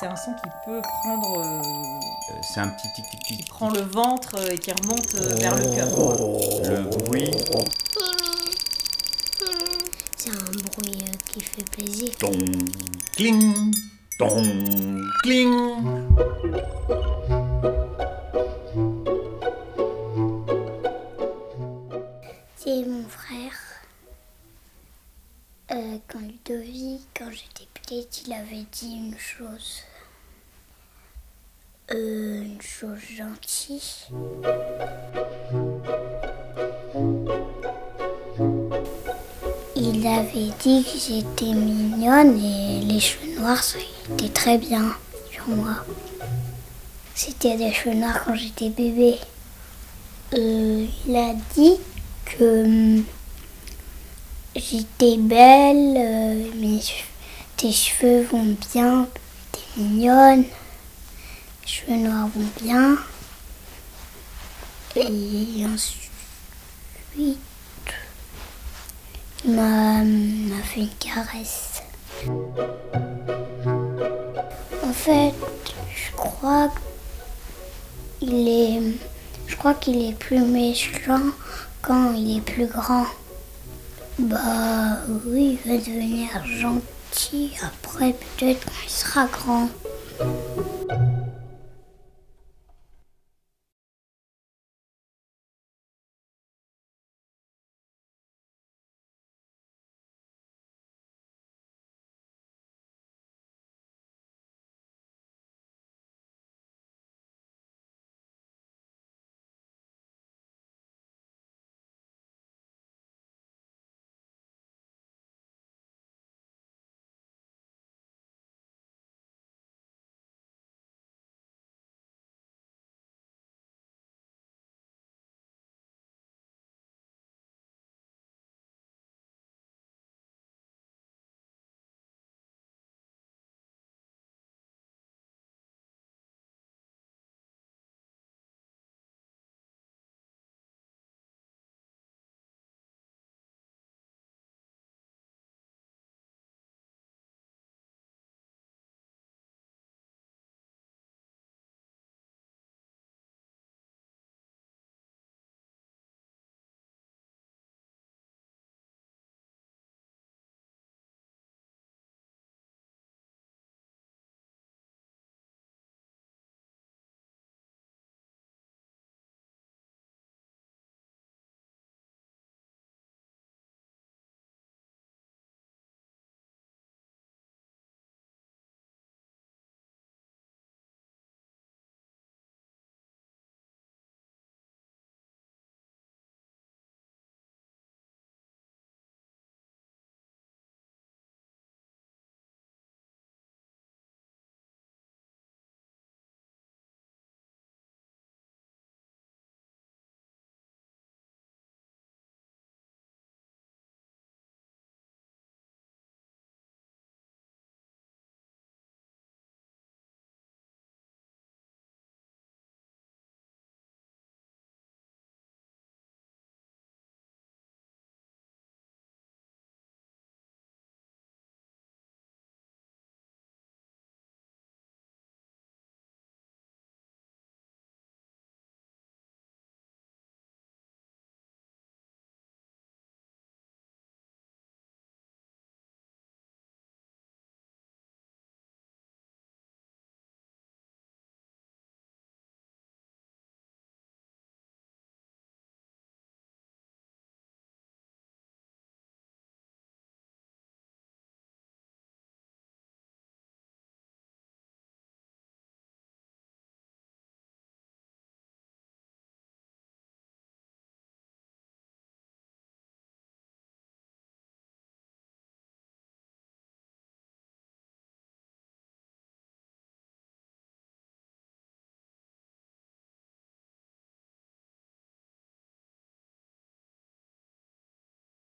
C'est un son qui peut prendre. euh, Euh, C'est un petit tic tic tic. qui prend le ventre euh, et qui remonte euh, vers le cœur. Le bruit. C'est un bruit euh, qui fait plaisir. Ton, cling, ton, cling. C'est mon frère. Euh, quand Ludovic, quand j'étais petite, il avait dit une chose. Euh, une chose gentille. Il avait dit que j'étais mignonne et les cheveux noirs, ça très bien sur moi. C'était des cheveux noirs quand j'étais bébé. Euh, il a dit que hum, j'étais belle, euh, mes tes cheveux vont bien, t'es mignonne, cheveux noirs vont bien. Et ensuite, il m'a fait une caresse. En fait, je crois qu'il est, je crois qu'il est plus méchant quand il est plus grand. Bah oui, il va devenir gentil après peut-être quand il sera grand.